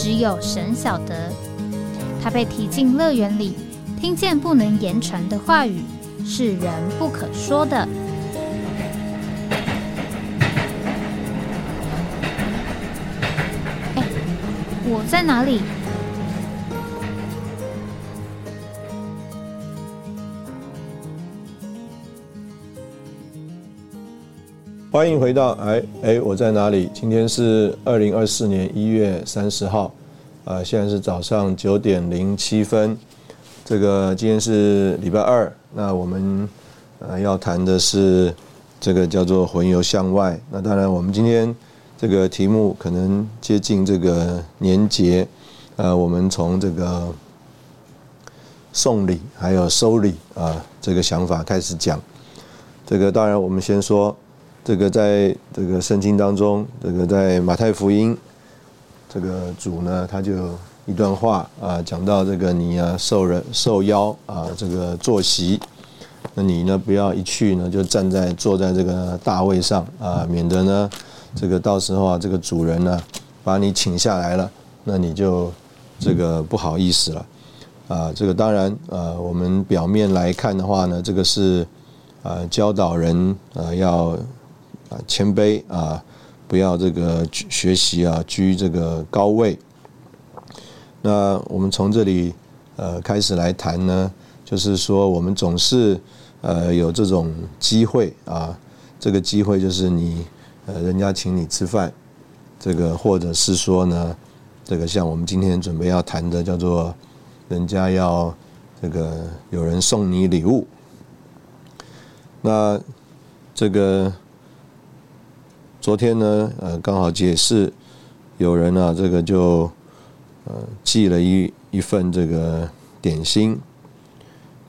只有神晓得，他被提进乐园里，听见不能言传的话语，是人不可说的。哎，我在哪里？欢迎回到哎哎，我在哪里？今天是二零二四年一月三十号，啊，现在是早上九点零七分。这个今天是礼拜二，那我们呃要谈的是这个叫做“魂游向外”。那当然，我们今天这个题目可能接近这个年节，呃，我们从这个送礼还有收礼啊这个想法开始讲。这个当然，我们先说。这个在这个圣经当中，这个在马太福音，这个主呢，他就一段话啊，讲到这个你啊受人受邀啊，这个坐席，那你呢不要一去呢就站在坐在这个大位上啊，免得呢这个到时候啊这个主人呢把你请下来了，那你就这个不好意思了啊。这个当然呃，我们表面来看的话呢，这个是啊教导人呃要。啊，谦卑啊，不要这个学习啊，居这个高位。那我们从这里呃开始来谈呢，就是说我们总是呃有这种机会啊，这个机会就是你呃人家请你吃饭，这个或者是说呢，这个像我们今天准备要谈的叫做人家要这个有人送你礼物，那这个。昨天呢，呃，刚好解释，有人啊，这个就呃寄了一一份这个点心，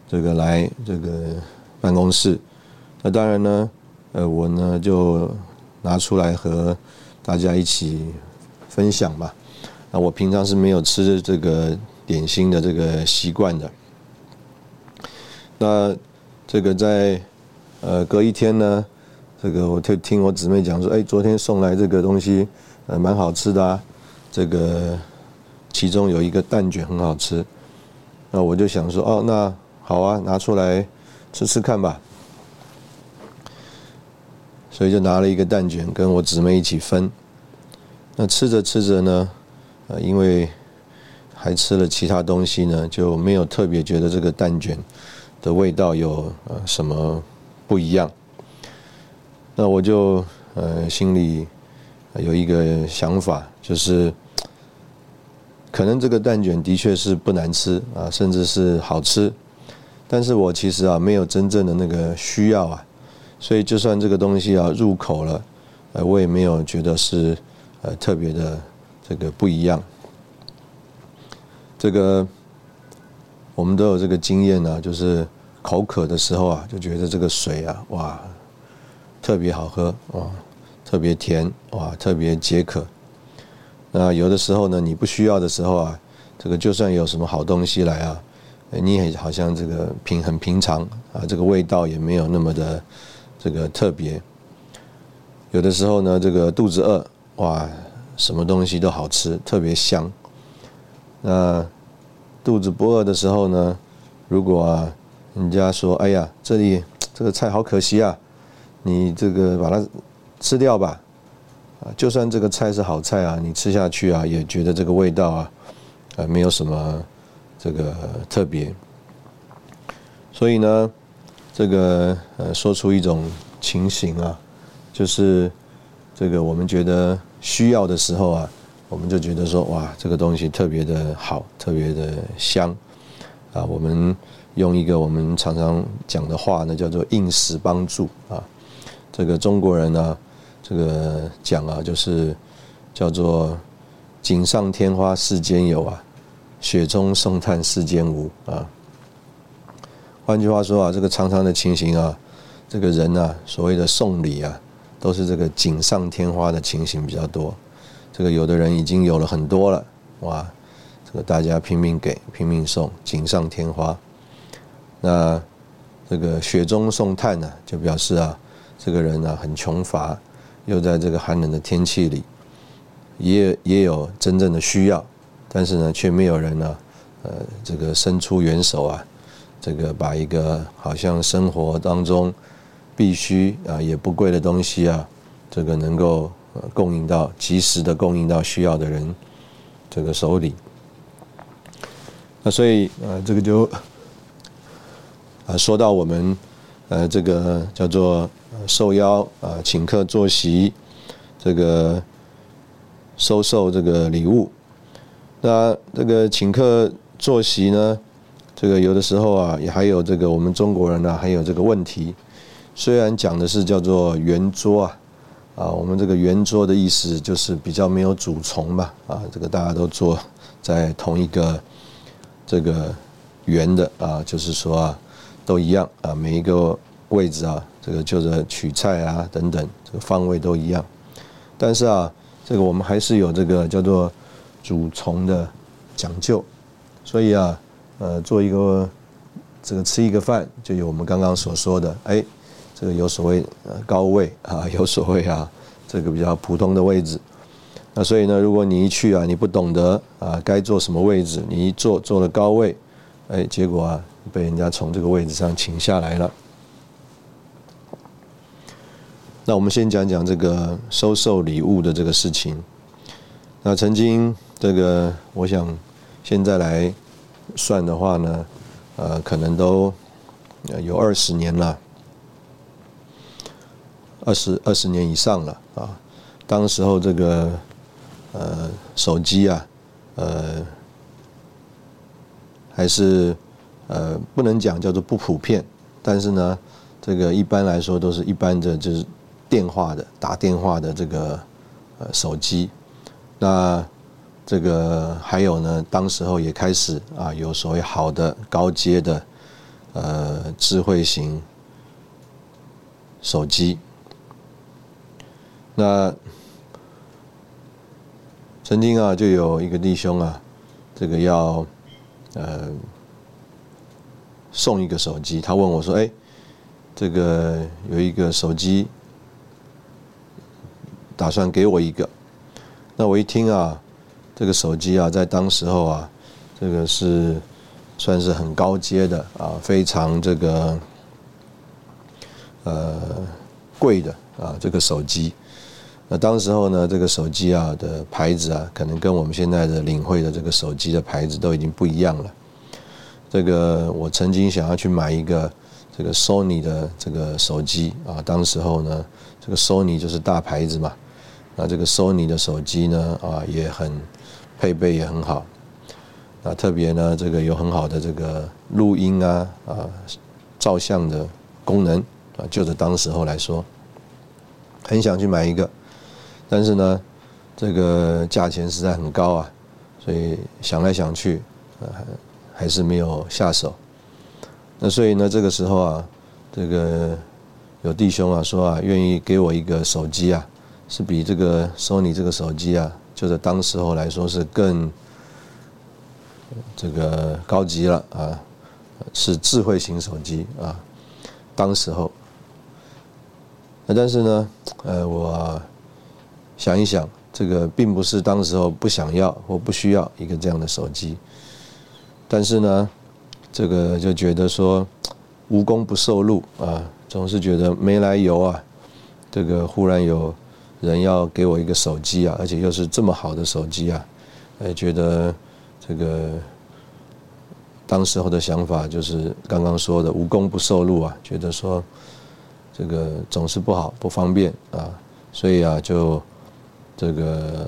这个来这个办公室。那当然呢，呃，我呢就拿出来和大家一起分享吧。那我平常是没有吃这个点心的这个习惯的。那这个在呃隔一天呢。这个我就听我姊妹讲说，哎，昨天送来这个东西，呃，蛮好吃的啊。这个其中有一个蛋卷很好吃，那我就想说，哦，那好啊，拿出来吃吃看吧。所以就拿了一个蛋卷跟我姊妹一起分。那吃着吃着呢，呃，因为还吃了其他东西呢，就没有特别觉得这个蛋卷的味道有呃什么不一样。那我就呃心里有一个想法，就是可能这个蛋卷的确是不难吃啊，甚至是好吃，但是我其实啊没有真正的那个需要啊，所以就算这个东西啊入口了，呃我也没有觉得是呃特别的这个不一样。这个我们都有这个经验呢，就是口渴的时候啊，就觉得这个水啊，哇。特别好喝啊，特别甜哇，特别解渴。那有的时候呢，你不需要的时候啊，这个就算有什么好东西来啊，你也好像这个平很平常啊，这个味道也没有那么的这个特别。有的时候呢，这个肚子饿哇，什么东西都好吃，特别香。那肚子不饿的时候呢，如果啊，人家说哎呀，这里这个菜好可惜啊。你这个把它吃掉吧，啊，就算这个菜是好菜啊，你吃下去啊，也觉得这个味道啊，呃，没有什么这个特别。所以呢，这个呃，说出一种情形啊，就是这个我们觉得需要的时候啊，我们就觉得说哇，这个东西特别的好，特别的香，啊，我们用一个我们常常讲的话呢，叫做应时帮助啊。这个中国人呢，这个讲啊，就是叫做锦上添花世间有啊，雪中送炭世间无啊。换句话说啊，这个常常的情形啊，这个人呢，所谓的送礼啊，都是这个锦上添花的情形比较多。这个有的人已经有了很多了，哇，这个大家拼命给，拼命送，锦上添花。那这个雪中送炭呢，就表示啊，这个人呢很穷乏，又在这个寒冷的天气里，也也有真正的需要，但是呢，却没有人呢，呃，这个伸出援手啊。这个把一个好像生活当中必须啊也不贵的东西啊，这个能够供应到及时的供应到需要的人这个手里。那所以啊这个就啊说到我们呃这个叫做受邀啊请客坐席，这个收受这个礼物。那这个请客坐席呢？这个有的时候啊，也还有这个我们中国人呢，还有这个问题。虽然讲的是叫做圆桌啊，啊，我们这个圆桌的意思就是比较没有主从嘛，啊，这个大家都坐在同一个这个圆的啊，就是说啊，都一样啊，每一个位置啊，这个就是取菜啊等等，这个方位都一样。但是啊，这个我们还是有这个叫做主从的讲究，所以啊。呃，做一个这个吃一个饭，就有我们刚刚所说的，哎，这个有所谓呃高位啊，有所谓啊这个比较普通的位置。那所以呢，如果你一去啊，你不懂得啊该坐什么位置，你一坐坐了高位，哎，结果啊被人家从这个位置上请下来了。那我们先讲讲这个收受礼物的这个事情。那曾经这个，我想现在来。算的话呢，呃，可能都有二十年了，二十二十年以上了啊。当时候这个呃手机啊，呃，还是呃不能讲叫做不普遍，但是呢，这个一般来说都是一般的，就是电话的打电话的这个呃手机，那。这个还有呢，当时候也开始啊，有所谓好的高阶的呃智慧型手机。那曾经啊，就有一个弟兄啊，这个要呃送一个手机，他问我说：“哎，这个有一个手机，打算给我一个。”那我一听啊。这个手机啊，在当时候啊，这个是算是很高阶的啊，非常这个呃贵的啊，这个手机。那当时候呢，这个手机啊的牌子啊，可能跟我们现在的领会的这个手机的牌子都已经不一样了。这个我曾经想要去买一个这个 Sony 的这个手机啊，当时候呢，这个 Sony 就是大牌子嘛。那这个 Sony 的手机呢啊，也很。配备也很好，啊，特别呢，这个有很好的这个录音啊啊照相的功能啊，就着当时候来说，很想去买一个，但是呢，这个价钱实在很高啊，所以想来想去，啊，还是没有下手。那所以呢，这个时候啊，这个有弟兄啊说啊，愿意给我一个手机啊，是比这个索尼这个手机啊。就是当时候来说是更这个高级了啊，是智慧型手机啊。当时候，但是呢，呃，我想一想，这个并不是当时候不想要或不需要一个这样的手机，但是呢，这个就觉得说无功不受禄啊，总是觉得没来由啊，这个忽然有。人要给我一个手机啊，而且又是这么好的手机啊，哎，觉得这个当时候的想法就是刚刚说的无功不受禄啊，觉得说这个总是不好不方便啊，所以啊就这个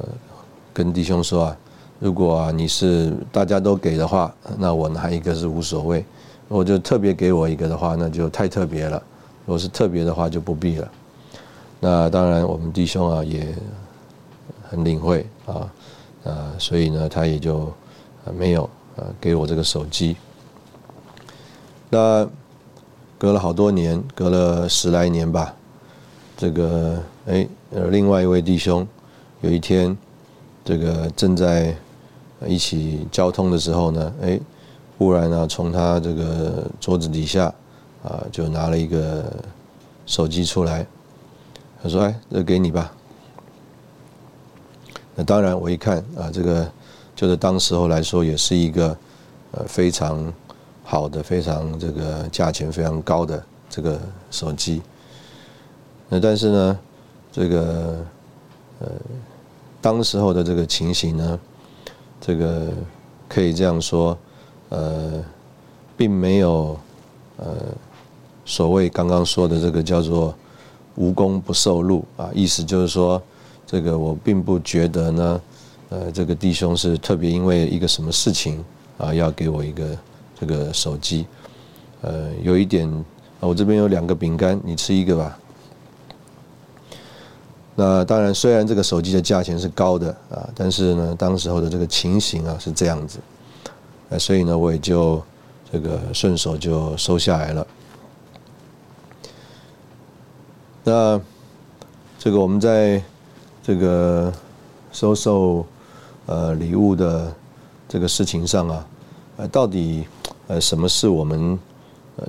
跟弟兄说啊，如果啊你是大家都给的话，那我拿一个是无所谓，我就特别给我一个的话，那就太特别了，如果是特别的话就不必了。那当然，我们弟兄啊也很领会啊，啊，所以呢，他也就没有啊给我这个手机。那隔了好多年，隔了十来年吧，这个哎，呃，另外一位弟兄有一天，这个正在一起交通的时候呢，哎，忽然呢，从他这个桌子底下啊，就拿了一个手机出来，他说：“哎，这给你吧。”那当然，我一看啊，这个就是当时候来说，也是一个呃非常好的、非常这个价钱非常高的这个手机。那但是呢，这个呃当时候的这个情形呢，这个可以这样说，呃，并没有呃所谓刚刚说的这个叫做无功不受禄啊，意思就是说。这个我并不觉得呢，呃，这个弟兄是特别因为一个什么事情啊，要给我一个这个手机，呃，有一点，我这边有两个饼干，你吃一个吧。那当然，虽然这个手机的价钱是高的啊，但是呢，当时候的这个情形啊是这样子，呃，所以呢，我也就这个顺手就收下来了。那这个我们在。这个收受呃礼物的这个事情上啊，呃，到底呃什么是我们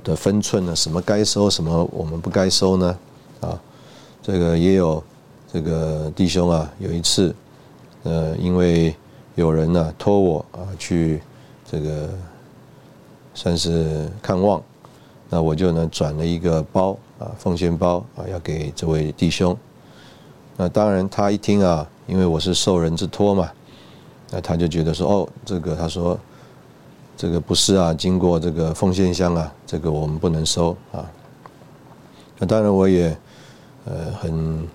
的分寸呢？什么该收，什么我们不该收呢？啊，这个也有这个弟兄啊，有一次呃，因为有人呢托我啊去这个算是看望，那我就呢转了一个包啊奉献包啊要给这位弟兄。那当然，他一听啊，因为我是受人之托嘛，那他就觉得说，哦，这个他说，这个不是啊，经过这个奉献箱啊，这个我们不能收啊。那当然，我也呃很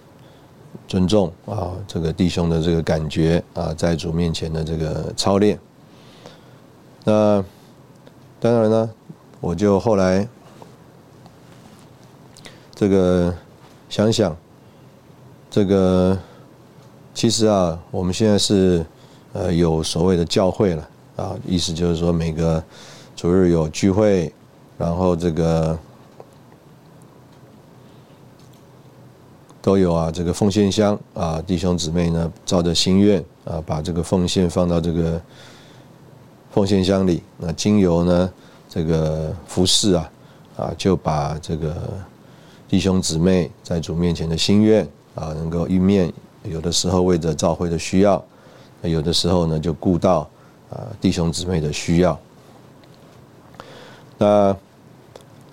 尊重啊，这个弟兄的这个感觉啊，在主面前的这个操练。那当然呢，我就后来这个想想。这个其实啊，我们现在是呃有所谓的教会了啊，意思就是说每个主日有聚会，然后这个都有啊，这个奉献箱啊，弟兄姊妹呢照着心愿啊，把这个奉献放到这个奉献箱里，那经由呢这个服饰啊啊，就把这个弟兄姊妹在主面前的心愿。啊，能够一面有的时候为着召会的需要，有的时候呢就顾到啊弟兄姊妹的需要。那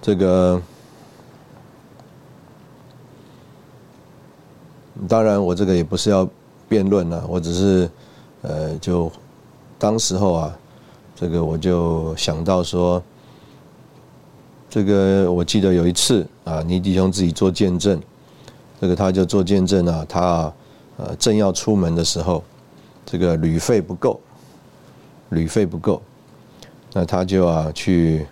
这个当然，我这个也不是要辩论了，我只是呃，就当时候啊，这个我就想到说，这个我记得有一次啊，倪弟兄自己做见证。这个他就做见证啊，他呃正要出门的时候，这个旅费不够，旅费不够，那他就啊去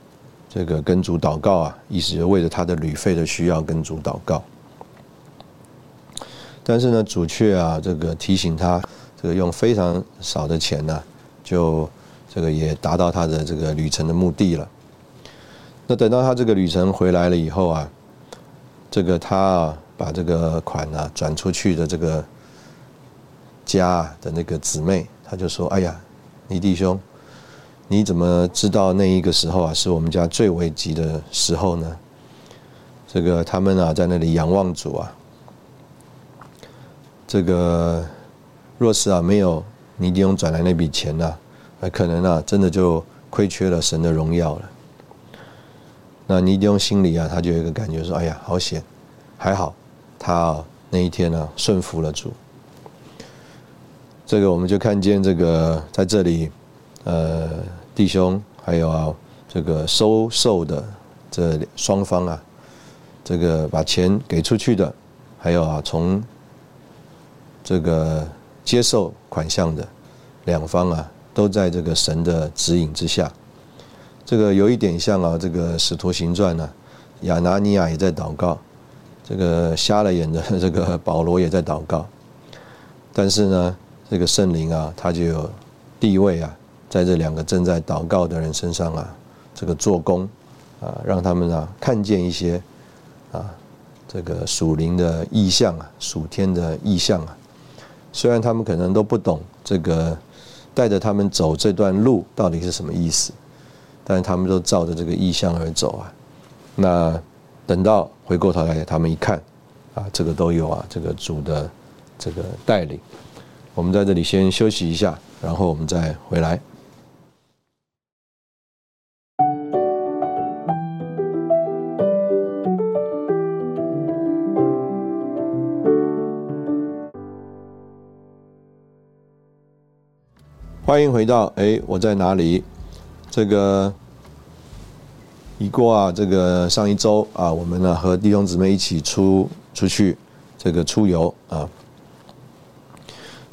这个跟主祷告啊，意思就为了他的旅费的需要跟主祷告。但是呢，主却啊这个提醒他，这个用非常少的钱呢，就这个也达到他的这个旅程的目的了。那等到他这个旅程回来了以后啊，这个他啊。把这个款呢转出去的这个家的那个姊妹，他就说：“哎呀，你弟兄，你怎么知道那一个时候啊是我们家最危急的时候呢？这个他们啊在那里仰望主啊，这个若是啊没有你弟兄转来那笔钱呢，那可能啊真的就亏缺了神的荣耀了。那倪弟兄心里啊他就有一个感觉说：哎呀，好险，还好。”他那一天呢，顺服了主。这个我们就看见这个在这里，呃，弟兄还有啊，这个收受的这双方啊，这个把钱给出去的，还有啊，从这个接受款项的两方啊，都在这个神的指引之下。这个有一点像啊，这个使徒行传呢，亚拿尼亚也在祷告。这个瞎了眼的 这个保罗也在祷告，但是呢，这个圣灵啊，他就有地位啊，在这两个正在祷告的人身上啊，这个做工啊，让他们啊看见一些啊这个属灵的意象啊，属天的意象啊。虽然他们可能都不懂这个带着他们走这段路到底是什么意思，但是他们都照着这个意向而走啊。那等到回过头来，他们一看啊，这个都有啊，这个主的这个带领。我们在这里先休息一下，然后我们再回来。欢迎回到哎，我在哪里？这个已过啊，这个上一周啊，我们呢和弟兄姊妹一起出出去这个出游啊。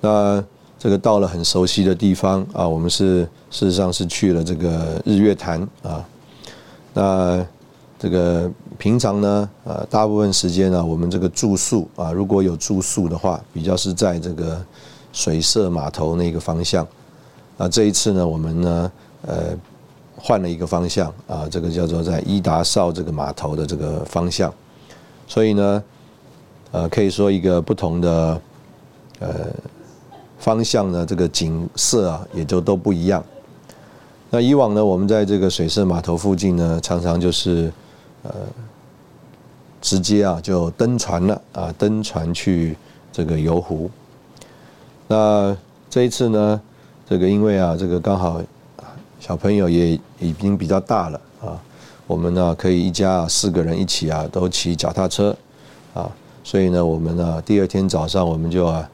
那这个到了很熟悉的地方啊，我们是事实上是去了这个日月潭啊。那这个平常呢，呃，大部分时间呢，我们这个住宿啊，如果有住宿的话，比较是在这个水社码头那个方向。啊，这一次呢，我们呢，呃，换了一个方向啊，这个叫做在伊达邵这个码头的这个方向，所以呢，呃，可以说一个不同的呃方向呢，这个景色啊，也就都不一样。那以往呢，我们在这个水色码头附近呢，常常就是呃，直接啊就登船了啊，登船去这个游湖。那这一次呢？这个因为啊，这个刚好小朋友也已经比较大了啊，我们呢可以一家四个人一起啊都骑脚踏车啊，所以呢我们呢第二天早上我们就啊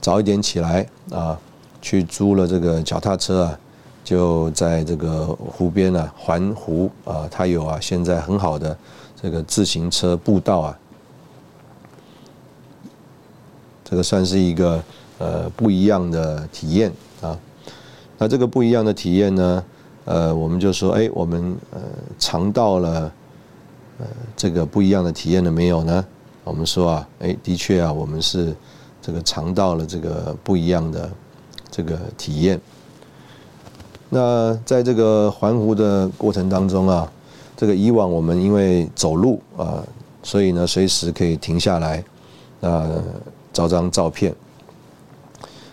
早一点起来啊去租了这个脚踏车啊，就在这个湖边啊环湖啊，它有啊现在很好的这个自行车步道啊，这个算是一个呃不一样的体验。那这个不一样的体验呢？呃，我们就说，哎，我们呃尝到了呃这个不一样的体验了没有呢？我们说啊，哎，的确啊，我们是这个尝到了这个不一样的这个体验。那在这个环湖的过程当中啊，这个以往我们因为走路啊，所以呢随时可以停下来，那照张照片。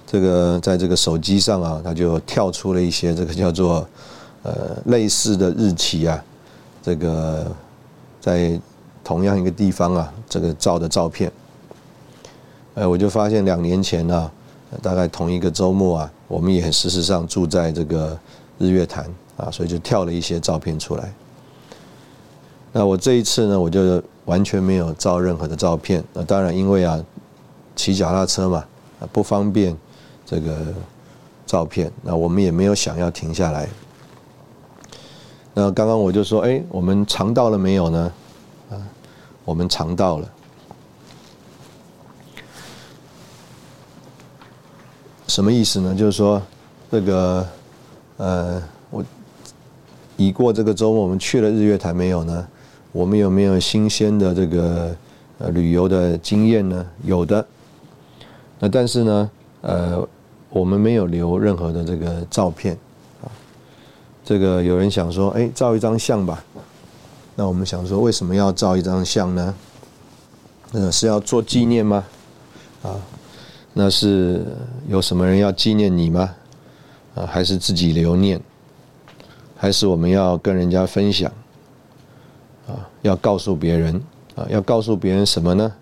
这个在这个手机上啊，它就跳出了一些这个叫做呃类似的日期啊，这个在同样一个地方啊，这个照的照片，呃，我就发现两年前呢，大概同一个周末啊，我们也事实上住在这个日月潭啊，所以就跳了一些照片出来。那我这一次呢，我就完全没有照任何的照片。那当然，因为啊，骑脚踏车嘛，不方便。这个照片，那我们也没有想要停下来。那刚刚我就说，哎，我们尝到了没有呢？啊，我们尝到了。什么意思呢？就是说，这个呃，我已过这个周末，我们去了日月潭没有呢？我们有没有新鲜的这个旅游的经验呢？有的。那但是呢，呃。我们没有留任何的这个照片，啊，这个有人想说，哎，照一张相吧。那我们想说，为什么要照一张相呢？呃，是要做纪念吗？啊，那是有什么人要纪念你吗？啊，还是自己留念？还是我们要跟人家分享？啊，要告诉别人？啊，要告诉别人什么呢？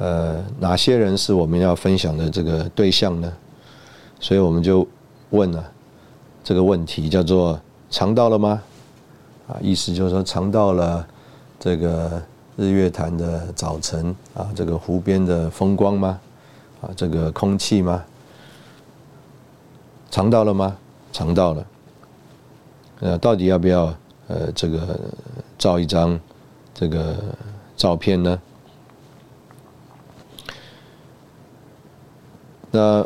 呃，哪些人是我们要分享的这个对象呢？所以我们就问了这个问题，叫做“尝到了吗？”啊，意思就是说尝到了这个日月潭的早晨啊，这个湖边的风光吗？啊，这个空气吗？尝到了吗？尝到了。呃，到底要不要呃这个照一张这个照片呢？那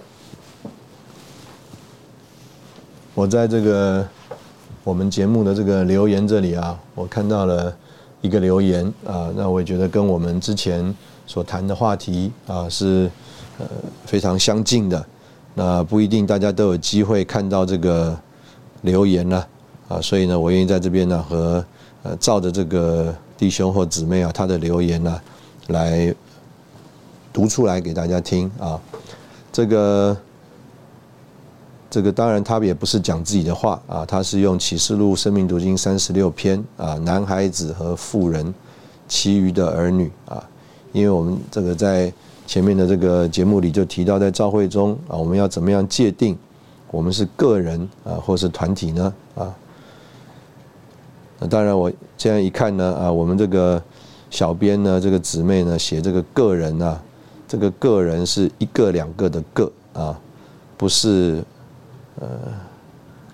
我在这个我们节目的这个留言这里啊，我看到了一个留言啊，那我也觉得跟我们之前所谈的话题啊是呃非常相近的。那不一定大家都有机会看到这个留言呢，啊，所以呢，我愿意在这边呢和呃照着这个弟兄或姊妹啊他的留言呢来读出来给大家听啊，这个这个当然他也不是讲自己的话啊，他是用启示录生命读经三十六篇啊，男孩子和妇人，其余的儿女啊，因为我们这个在。前面的这个节目里就提到，在召会中啊，我们要怎么样界定我们是个人啊，或是团体呢？啊，那当然，我这样一看呢，啊，我们这个小编呢，这个姊妹呢，写这个个人啊，这个个人是一个两个的个啊，不是呃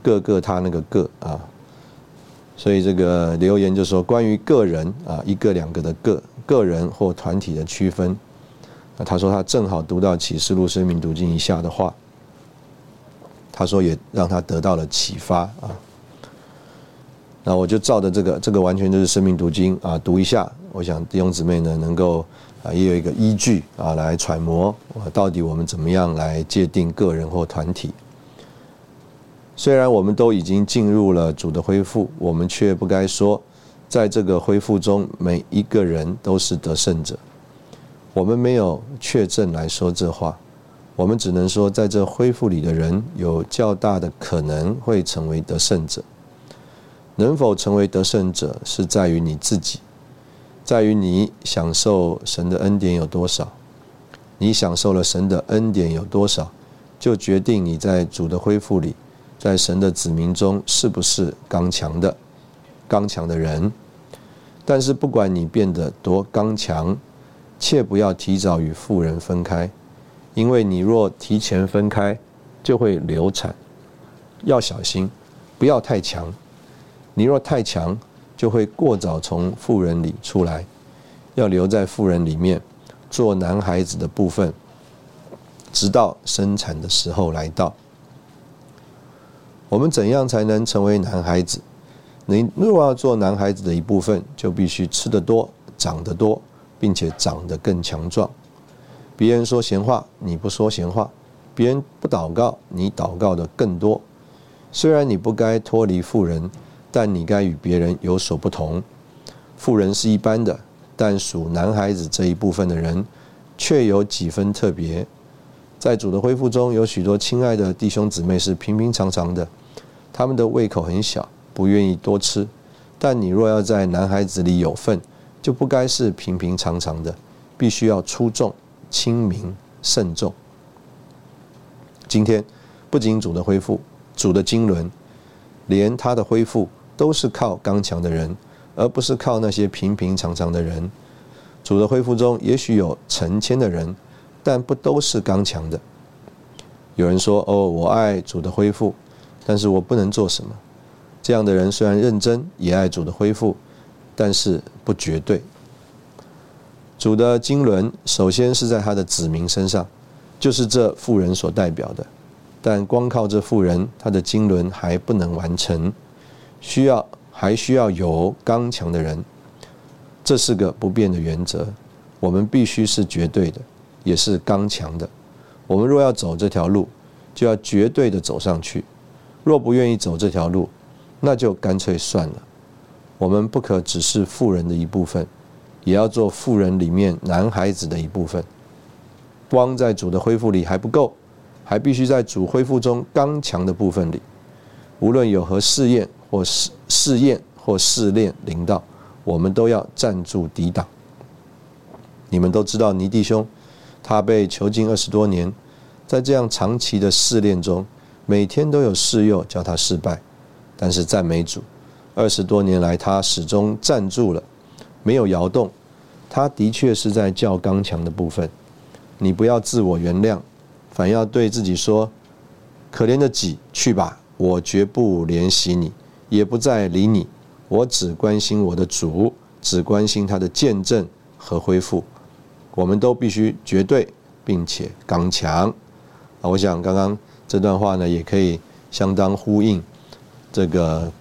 各个他那个个啊，所以这个留言就说关于个人啊，一个两个的个个人或团体的区分。他说他正好读到启示录生命读经一下的话，他说也让他得到了启发啊。那我就照着这个，这个完全就是生命读经啊，读一下。我想弟兄姊妹呢，能够啊也有一个依据啊来揣摩，到底我们怎么样来界定个人或团体。虽然我们都已经进入了主的恢复，我们却不该说，在这个恢复中，每一个人都是得胜者。我们没有确证来说这话，我们只能说，在这恢复里的人有较大的可能会成为得胜者。能否成为得胜者，是在于你自己，在于你享受神的恩典有多少。你享受了神的恩典有多少，就决定你在主的恢复里，在神的子民中是不是刚强的、刚强的人。但是，不管你变得多刚强，切不要提早与富人分开，因为你若提前分开，就会流产。要小心，不要太强。你若太强，就会过早从妇人里出来。要留在妇人里面，做男孩子的部分，直到生产的时候来到。我们怎样才能成为男孩子？你若要做男孩子的一部分，就必须吃得多，长得多。并且长得更强壮。别人说闲话，你不说闲话；别人不祷告，你祷告的更多。虽然你不该脱离富人，但你该与别人有所不同。富人是一般的，但属男孩子这一部分的人，却有几分特别。在主的恢复中，有许多亲爱的弟兄姊妹是平平常常的，他们的胃口很小，不愿意多吃。但你若要在男孩子里有份，就不该是平平常常的，必须要出众、清明、慎重。今天不仅主的恢复，主的经纶，连他的恢复都是靠刚强的人，而不是靠那些平平常常的人。主的恢复中也许有成千的人，但不都是刚强的。有人说：“哦，我爱主的恢复，但是我不能做什么。”这样的人虽然认真，也爱主的恢复。但是不绝对。主的经纶首先是在他的子民身上，就是这妇人所代表的。但光靠这妇人，他的经纶还不能完成，需要还需要有刚强的人。这是个不变的原则。我们必须是绝对的，也是刚强的。我们若要走这条路，就要绝对的走上去。若不愿意走这条路，那就干脆算了。我们不可只是富人的一部分，也要做富人里面男孩子的一部分。光在主的恢复里还不够，还必须在主恢复中刚强的部分里。无论有何试验或试试验或试炼临到，我们都要站住抵挡。你们都知道尼弟兄，他被囚禁二十多年，在这样长期的试炼中，每天都有试诱叫他失败，但是赞美主。二十多年来，他始终站住了，没有摇动。他的确是在较刚强的部分。你不要自我原谅，反要对自己说：“可怜的己，去吧，我绝不怜惜你，也不再理你。我只关心我的主，只关心他的见证和恢复。我们都必须绝对并且刚强。”啊，我想刚刚这段话呢，也可以相当呼应这个。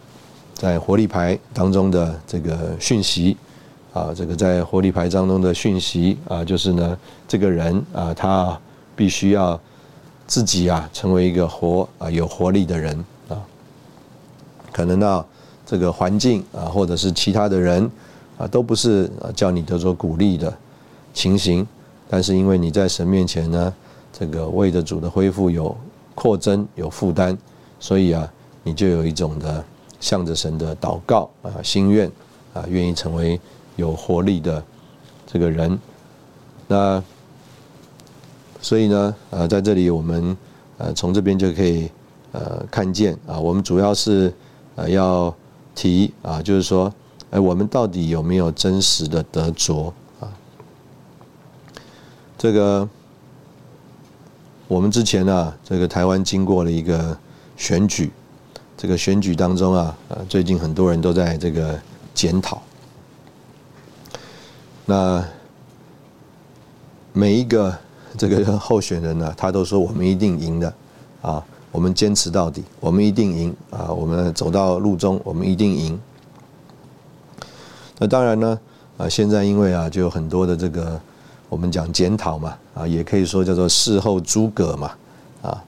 在活力牌当中的这个讯息啊，这个在活力牌当中的讯息啊，就是呢，这个人啊，他必须要自己啊成为一个活啊有活力的人，可能呢这个环境啊或者是其他的人啊都不是叫你得着鼓励的情形，但是因为你在神面前呢，这个为着主的恢复有扩增有负担，所以啊你就有一种的向着神的祷告啊心愿啊愿意成为有活力的这个人。那所以呢，呃，在这里我们呃从这边就可以呃看见啊，我们主要是呃要提啊，就是说，哎，我们到底有没有真实的得着啊？这个我们之前呢，这个台湾经过了一个选举，这个选举当中啊，呃，最近很多人都在这个检讨，那。每一个这个候选人呢，他都说我们一定赢的，啊，我们坚持到底，我们一定赢啊，我们走到路中，我们一定赢。那当然呢，啊，现在因为啊，就有很多的这个我们讲检讨嘛，啊，也可以说叫做事后诸葛嘛，啊，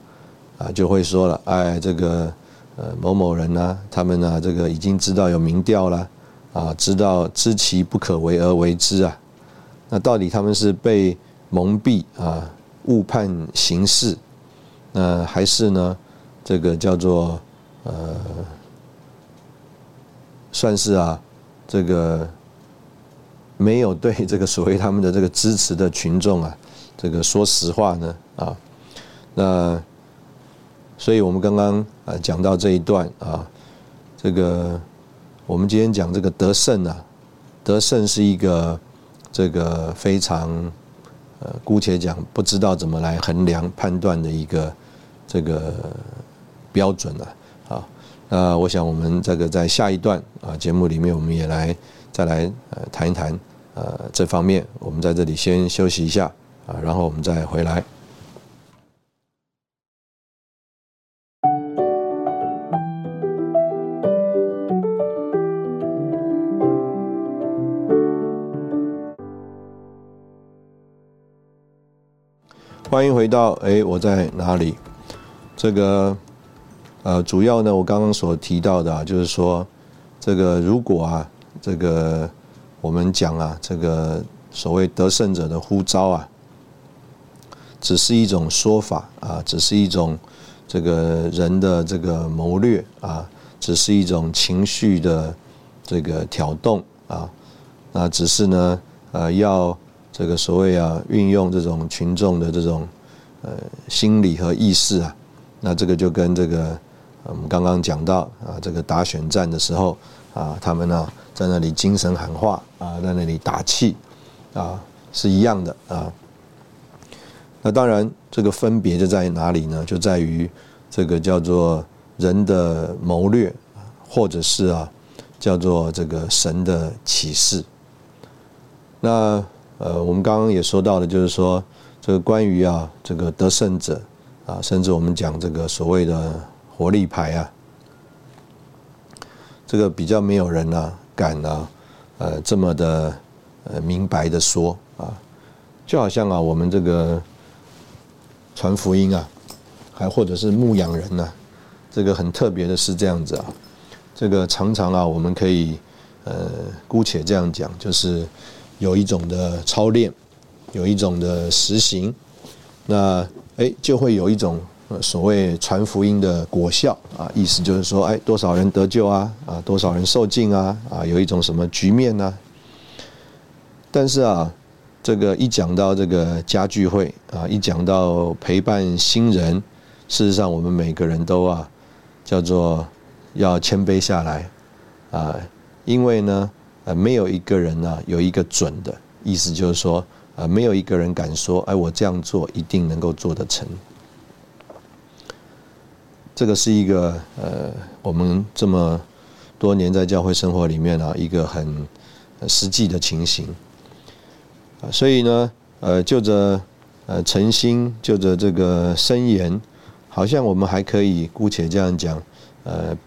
啊，就会说了，哎，这个呃某某人呢，他们呢，这个已经知道有民调了，啊，知道知其不可为而为之啊，那到底他们是被蒙蔽啊，误判形势，那还是呢？这个叫做呃，算是啊，这个没有对这个所谓他们的这个支持的群众啊，这个说实话呢啊，那所以我们刚刚啊讲到这一段啊，这个我们今天讲这个得胜啊，得胜是一个这个非常。呃，姑且讲不知道怎么来衡量判断的一个这个标准了啊。那我想我们这个在下一段啊节目里面，我们也来再来呃谈一谈呃这方面。我们在这里先休息一下啊，然后我们再回来。欢迎回到哎，我在哪里？这个呃，主要呢，我刚刚所提到的啊，就是说，这个如果啊，这个我们讲啊，这个所谓得胜者的呼召啊，只是一种说法啊，只是一种这个人的这个谋略啊，只是一种情绪的这个挑动啊，那只是呢，呃，要。这个所谓啊，运用这种群众的这种呃心理和意识啊，那这个就跟这个我们刚刚讲到啊，这个打选战的时候啊，他们呢在那里精神喊话啊，在那里打气啊，是一样的啊。那当然，这个分别就在于哪里呢？就在于这个叫做人的谋略，或者是啊，叫做这个神的启示。那。呃，我们刚刚也说到的，就是说这个关于啊，这个得胜者啊，甚至我们讲这个所谓的活力牌啊，这个比较没有人呢敢呢，呃，这么的呃明白的说啊，就好像啊，我们这个传福音啊，还或者是牧羊人呢，这个很特别的是这样子啊，这个常常啊，我们可以呃姑且这样讲，就是。有一种的操练，有一种的实行，那哎就会有一种所谓传福音的果效啊，意思就是说，哎多少人得救啊，啊多少人受尽啊，啊有一种什么局面呢？但是啊，这个一讲到这个家聚会啊，一讲到陪伴新人，事实上我们每个人都啊叫做要谦卑下来啊，因为呢。呃，没有一个人呢有一个准的意思，就是说，啊，没有一个人敢说，哎，我这样做一定能够做得成。这个是一个呃，我们这么多年在教会生活里面啊，一个很实际的情形。啊，所以呢，呃，就着呃诚心，就着这个申言，好像我们还可以姑且这样讲，呃。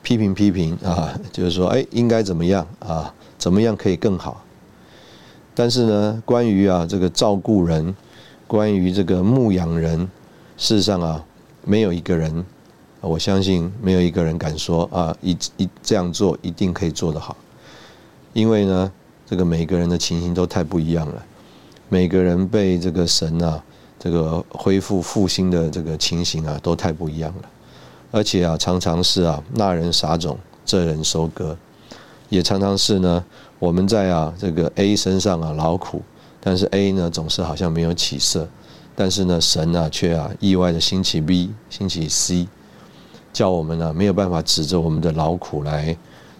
批评批评啊，就是说，哎，应该怎么样啊？怎么样可以更好？但是呢，关于啊这个照顾人关于这个牧羊人，事实上啊，没有一个人，我相信没有一个人敢说啊，一一这样做一定可以做得好，因为呢，这个每个人的情形都太不一样了，每个人被这个神啊，这个恢复复兴的这个情形啊，都太不一样了，而且啊，常常是啊，那人撒种，这人收割，也常常是呢，我们在啊这个 A 身上啊劳苦。但是 A 呢总是好像没有起色，但是呢神呢却啊意外的兴起 B，兴起 C，叫我们呢没有办法指着我们的劳苦来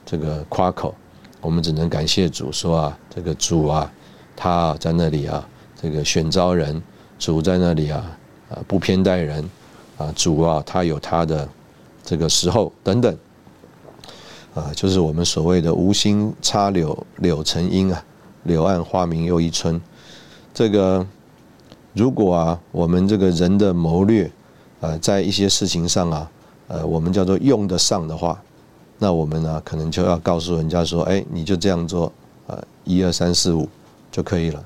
这个夸口，我们只能感谢主说啊这个主啊他在那里啊这个选召人，主在那里啊啊不偏待人啊主啊他有他的这个时候等等啊就是我们所谓的无心插柳柳成荫啊柳暗花明又一村。这个，如果啊，我们这个人的谋略，呃，在一些事情上啊，呃，我们叫做用得上的话，那我们呢，可能就要告诉人家说，哎，你就这样做，呃，一二三四五就可以了。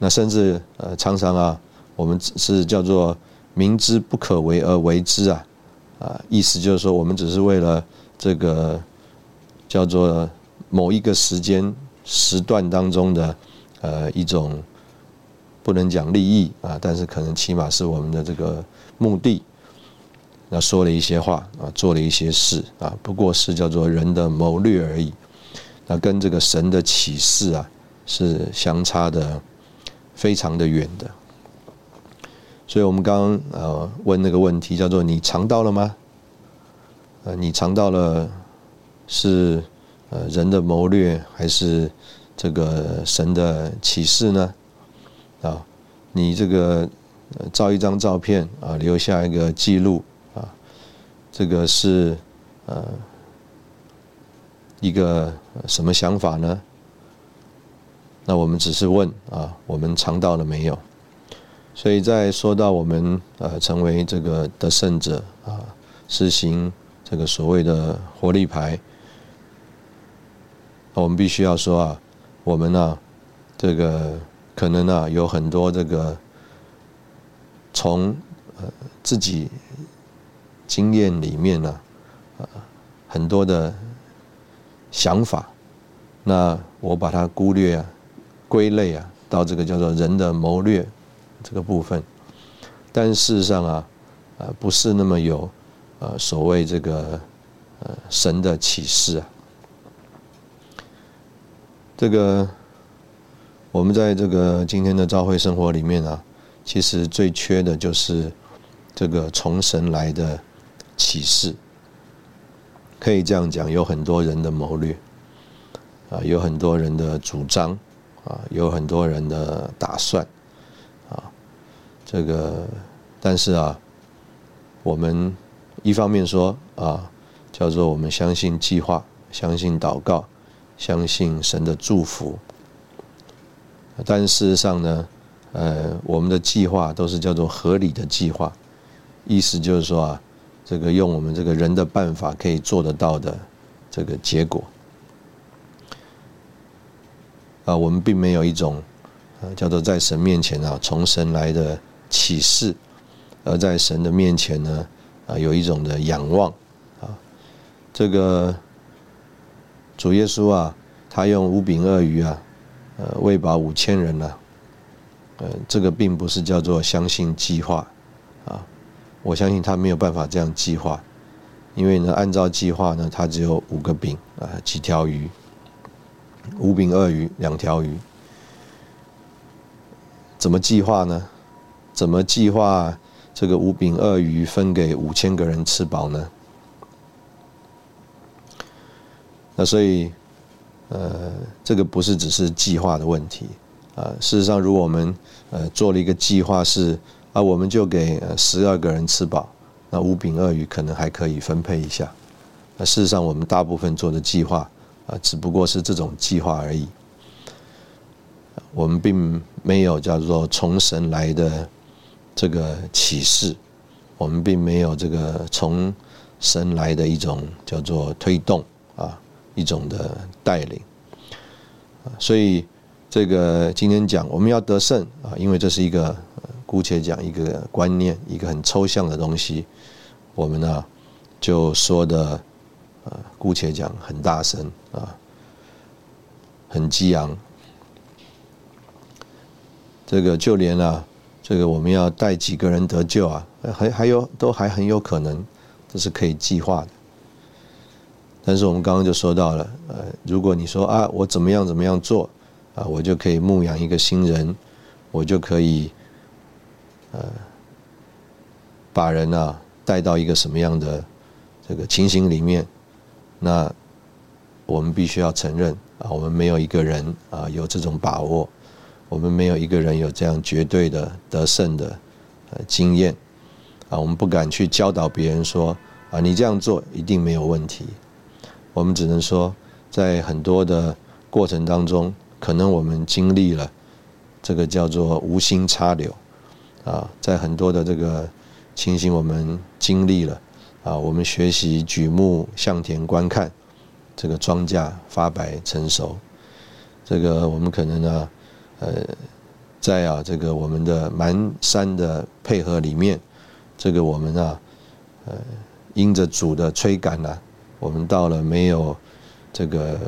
那甚至呃，常常啊，我们是叫做明知不可为而为之啊，啊，意思就是说，我们只是为了这个叫做某一个时间时段当中的。呃，一种不能讲利益啊，但是可能起码是我们的这个目的。那说了一些话啊，做了一些事啊，不过是叫做人的谋略而已。那跟这个神的启示啊，是相差的非常的远的。所以我们刚刚呃问那个问题叫做你尝到了吗？呃，你尝到了是呃人的谋略还是？这个神的启示呢？啊，你这个照一张照片啊，留下一个记录啊，这个是呃一个什么想法呢？那我们只是问啊，我们尝到了没有？所以在说到我们呃成为这个的圣者啊，实行这个所谓的活力牌，我们必须要说啊。我们呢，这个可能呢有很多这个从呃自己经验里面呢，呃很多的想法，那我把它忽略啊、归类啊，到这个叫做人的谋略这个部分，但事实上啊，呃不是那么有呃所谓这个呃神的启示啊。这个，我们在这个今天的教会生活里面啊，其实最缺的就是这个从神来的启示。可以这样讲，有很多人的谋略，啊，有很多人的主张，啊，有很多人的打算，啊，这个，但是啊，我们一方面说啊，叫做我们相信计划，相信祷告。相信神的祝福，但事实上呢，呃，我们的计划都是叫做合理的计划，意思就是说啊，这个用我们这个人的办法可以做得到的这个结果，啊，我们并没有一种呃叫做在神面前啊从神来的启示，而在神的面前呢啊有一种的仰望啊，这个。主耶稣啊，他用五饼二鱼啊，呃，喂饱五千人呢，呃，这个并不是叫做相信计划，啊，我相信他没有办法这样计划，因为呢，按照计划呢，他只有五个饼啊，几条鱼，五饼二鱼两条鱼，怎么计划呢？怎么计划这个五饼二鱼分给五千个人吃饱呢？那所以，呃，这个不是只是计划的问题啊。事实上，如果我们呃做了一个计划是啊，我们就给十二个人吃饱，那五饼二鱼可能还可以分配一下。那事实上，我们大部分做的计划啊，只不过是这种计划而已。我们并没有叫做从神来的这个启示，我们并没有这个从神来的一种叫做推动啊。一种的带领，所以这个今天讲我们要得胜啊，因为这是一个姑且讲一个观念，一个很抽象的东西，我们呢就说的呃姑且讲很大声啊，很激昂。这个就连啊，这个我们要带几个人得救啊，还还有都还很有可能，这是可以计划的。但是我们刚刚就说到了，呃，如果你说啊，我怎么样怎么样做啊，我就可以牧养一个新人，我就可以，呃，把人啊带到一个什么样的这个情形里面，那我们必须要承认啊，我们没有一个人啊有这种把握。我们没有一个人有这样绝对的得胜的呃经验啊，我们不敢去教导别人说啊，你这样做一定没有问题。我们只能说，在很多的过程当中，可能我们经历了这个叫做无心插柳啊，在很多的这个情形，我们经历了啊，我们学习举目向田观看这个庄稼发白成熟，这个我们可能呢。呃，在啊，这个我们的蛮山的配合里面，这个我们啊，呃，因着主的催赶呢，我们到了没有这个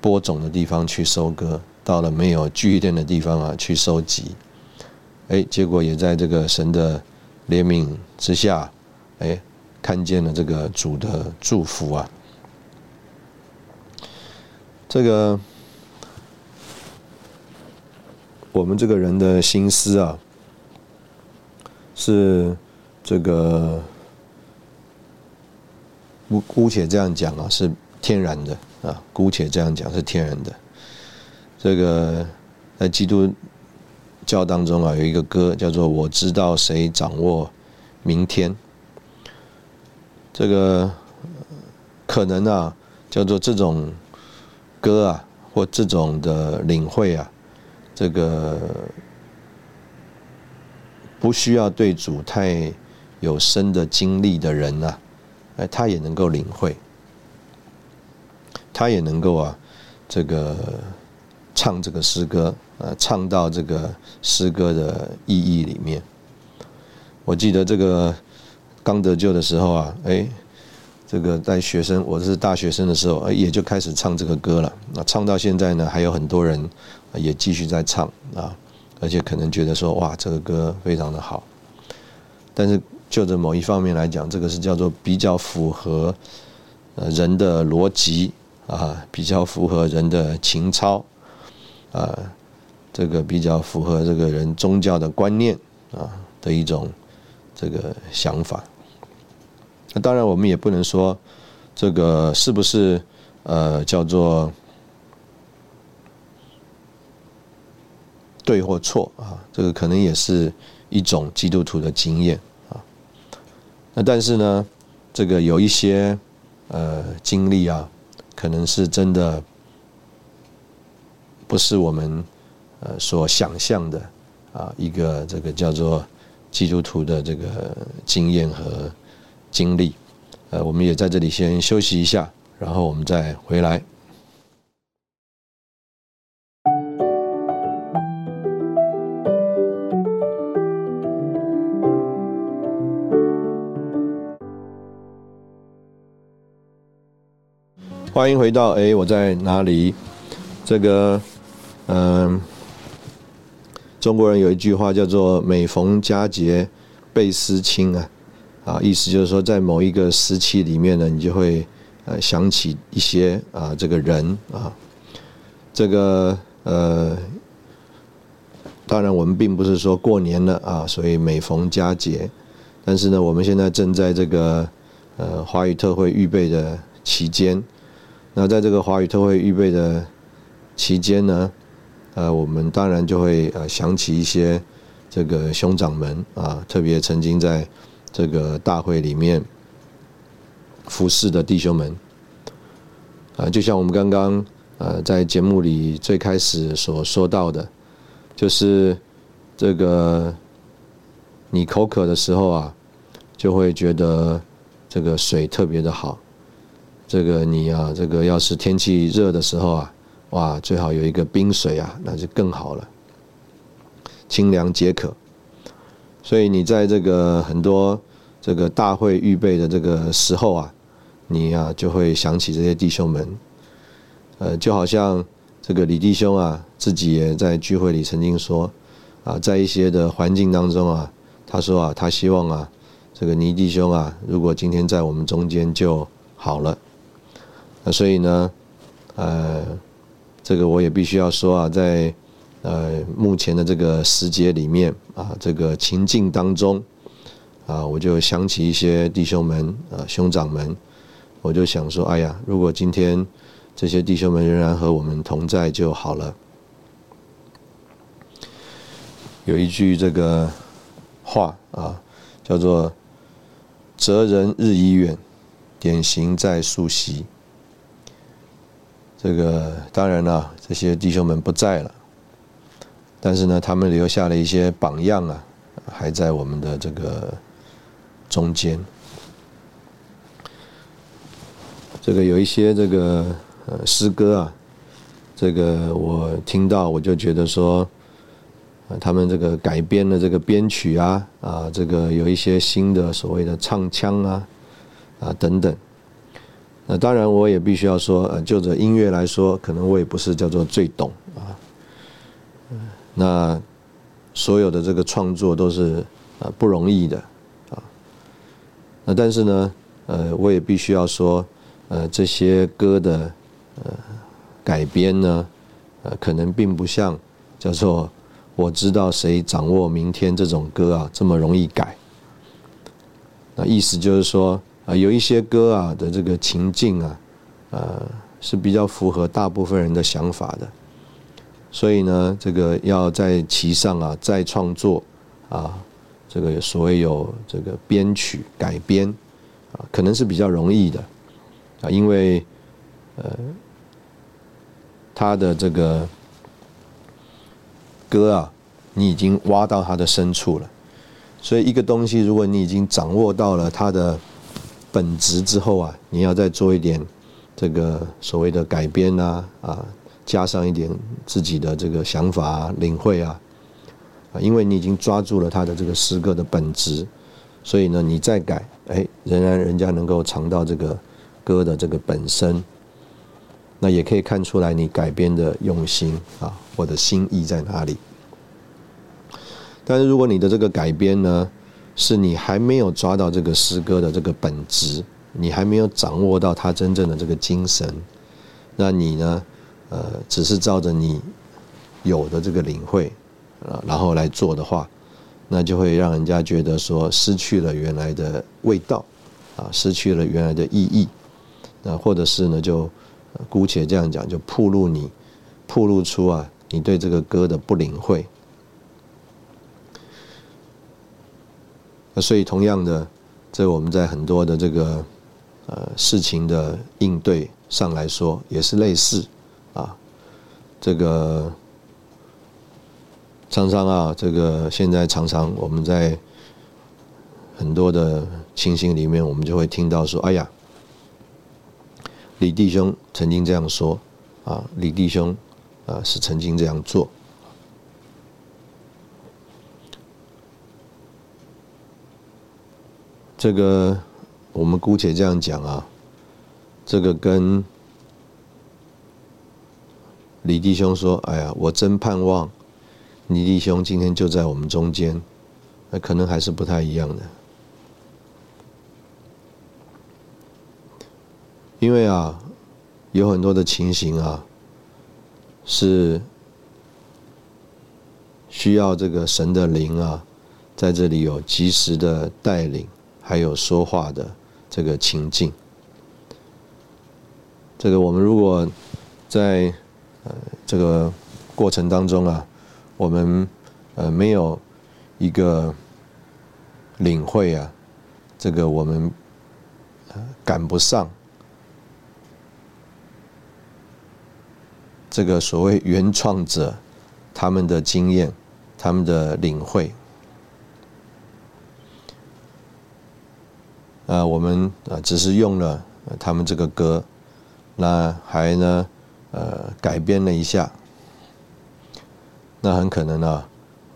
播种的地方去收割，到了没有聚电的地方啊去收集，哎，结果也在这个神的怜悯之下，哎，看见了这个主的祝福啊，这个。我们这个人的心思啊，是这个姑姑且这样讲啊，是天然的啊。姑且这样讲是天然的。这个在基督教当中啊，有一个歌叫做《我知道谁掌握明天》。这个可能啊，叫做这种歌啊，或这种的领会啊。这个不需要对主太有深的经历的人呐，哎，他也能够领会，他也能够啊，这个唱这个诗歌，呃，唱到这个诗歌的意义里面。我记得这个刚得救的时候啊，哎，这个在学生，我是大学生的时候，也就开始唱这个歌了。那唱到现在呢，还有很多人。也继续在唱啊，而且可能觉得说哇，这个歌非常的好。但是就着某一方面来讲，这个是叫做比较符合呃人的逻辑啊，比较符合人的情操啊，这个比较符合这个人宗教的观念啊的一种这个想法。那当然，我们也不能说这个是不是呃叫做。对或错啊，这个可能也是一种基督徒的经验啊。那但是呢，这个有一些呃经历啊，可能是真的不是我们呃所想象的啊一个这个叫做基督徒的这个经验和经历。呃，我们也在这里先休息一下，然后我们再回来。欢迎回到哎，我在哪里？这个，嗯，中国人有一句话叫做“每逢佳节倍思亲”啊，啊，意思就是说，在某一个时期里面呢，你就会呃想起一些啊这个人啊，这个呃，当然我们并不是说过年了啊，所以每逢佳节，但是呢，我们现在正在这个呃华语特会预备的期间。那在这个华语特会预备的期间呢，呃，我们当然就会呃想起一些这个兄长们啊，特别曾经在这个大会里面服侍的弟兄们啊，就像我们刚刚呃在节目里最开始所说到的，就是这个你口渴的时候啊，就会觉得这个水特别的好。这个你啊，这个要是天气热的时候啊，哇，最好有一个冰水啊，那就更好了，清凉解渴。所以你在这个很多这个大会预备的这个时候啊，你啊就会想起这些弟兄们，呃，就好像这个李弟兄啊，自己也在聚会里曾经说，啊，在一些的环境当中啊，他说啊，他希望啊，这个倪弟兄啊，如果今天在我们中间就好了。那所以呢，呃，这个我也必须要说啊，在。呃，目前的这个时节里面啊，这个情境当中啊，我就想起一些弟兄们啊，兄长们，我就想说，哎呀，如果今天这些弟兄们仍然和我们同在就好了。有一句这个话啊，叫做“择人日已远，典型在溯溪”。这个当然了，这些弟兄们不在了。但是呢，他们留下了一些榜样啊，还在我们的这个中间。这个有一些这个呃诗歌啊，这个我听到我就觉得说，他们这个改编的这个编曲啊啊，这个有一些新的所谓的唱腔啊啊等等。那当然我也必须要说，呃，就着音乐来说，可能我也不是叫做最懂。那所有的这个创作都是啊不容易的啊。那但是呢，呃，我也必须要说，呃，这些歌的呃改编呢，呃，可能并不像叫做我知道谁掌握明天这种歌啊这么容易改。那意思就是说啊，有一些歌啊的这个情境啊，呃，是比较符合大部分人的想法的。所以呢，这个要在其上啊再创作啊，这个所谓有这个编曲改编啊，可能是比较容易的啊，因为呃，他的这个歌啊，你已经挖到它的深处了，所以一个东西，如果你已经掌握到了它的本质之后啊，你要再做一点这个所谓的改编啊啊。加上一点自己的这个想法啊、领会啊，啊，因为你已经抓住了他的这个诗歌的本质，所以呢，你再改，哎，仍然人家能够尝到这个歌的这个本身，那也可以看出来你改编的用心啊，或者心意在哪里。但是如果你的这个改编呢，是你还没有抓到这个诗歌的这个本质，你还没有掌握到它真正的这个精神，那你呢？呃，只是照着你有的这个领会啊，然后来做的话，那就会让人家觉得说失去了原来的味道啊，失去了原来的意义。那或者是呢，就姑且这样讲，就铺露你，铺露出啊，你对这个歌的不领会。那所以同样的，这我们在很多的这个呃事情的应对上来说，也是类似。这个常常啊，这个现在常常我们在很多的情形里面，我们就会听到说：“哎呀，李弟兄曾经这样说啊，李弟兄啊是曾经这样做。”这个我们姑且这样讲啊，这个跟。李弟兄说：“哎呀，我真盼望李弟兄今天就在我们中间，那可能还是不太一样的。因为啊，有很多的情形啊，是需要这个神的灵啊，在这里有及时的带领，还有说话的这个情境。这个我们如果在……呃，这个过程当中啊，我们呃没有一个领会啊，这个我们赶不上这个所谓原创者他们的经验，他们的领会。啊，我们啊只是用了他们这个歌，那还呢？呃改编了一下，那很可能呢，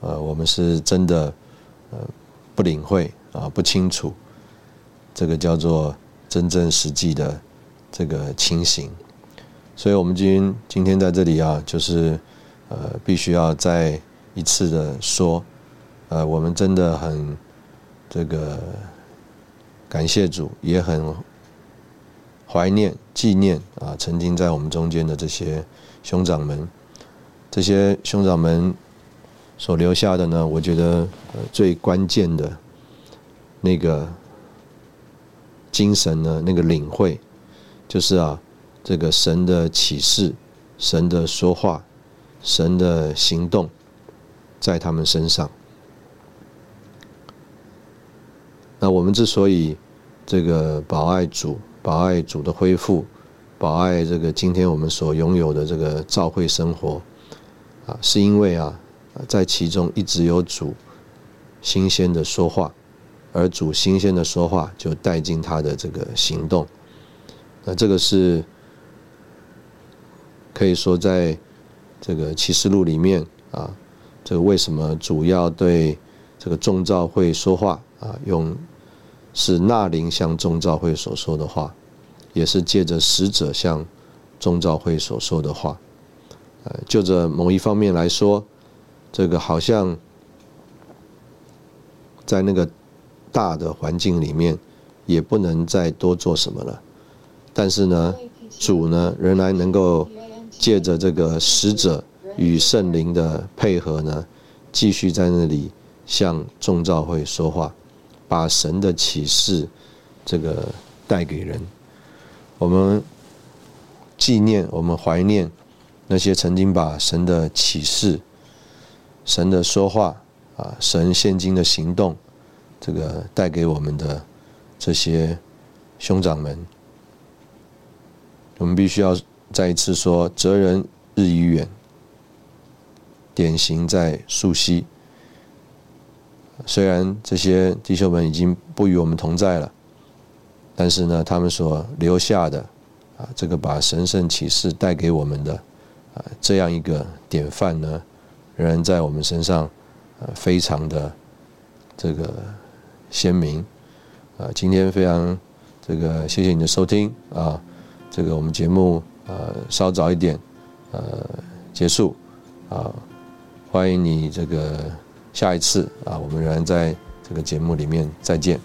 呃，我们是真的呃不领会啊，不清楚这个叫做真正实际的这个情形，所以我们今今天在这里啊，就是呃必须要再一次的说，呃，我们真的很这个感谢主，也很。怀念、纪念啊，曾经在我们中间的这些兄长们，这些兄长们所留下的呢，我觉得最关键的那个精神呢，那个领会，就是啊，这个神的启示、神的说话、神的行动，在他们身上。那我们之所以这个保爱主。保爱主的恢复，保爱这个今天我们所拥有的这个教会生活，啊，是因为啊，在其中一直有主新鲜的说话，而主新鲜的说话就带进他的这个行动，那这个是可以说在这个启示录里面啊，这个为什么主要对这个众召会说话啊，用。是纳林向众召会所说的话，也是借着使者向众召会所说的话。呃，就着某一方面来说，这个好像在那个大的环境里面，也不能再多做什么了。但是呢，主呢仍然能够借着这个使者与圣灵的配合呢，继续在那里向众召会说话。把神的启示这个带给人，我们纪念，我们怀念那些曾经把神的启示、神的说话啊、神现今的行动，这个带给我们的这些兄长们。我们必须要再一次说：哲人日已远，典型在溯溪。虽然这些弟兄们已经不与我们同在了，但是呢，他们所留下的啊，这个把神圣启示带给我们的啊，这样一个典范呢，仍然在我们身上呃非常的这个鲜明啊。今天非常这个谢谢你的收听啊，这个我们节目呃稍早一点呃结束啊，欢迎你这个。下一次啊，我们仍然在这个节目里面再见。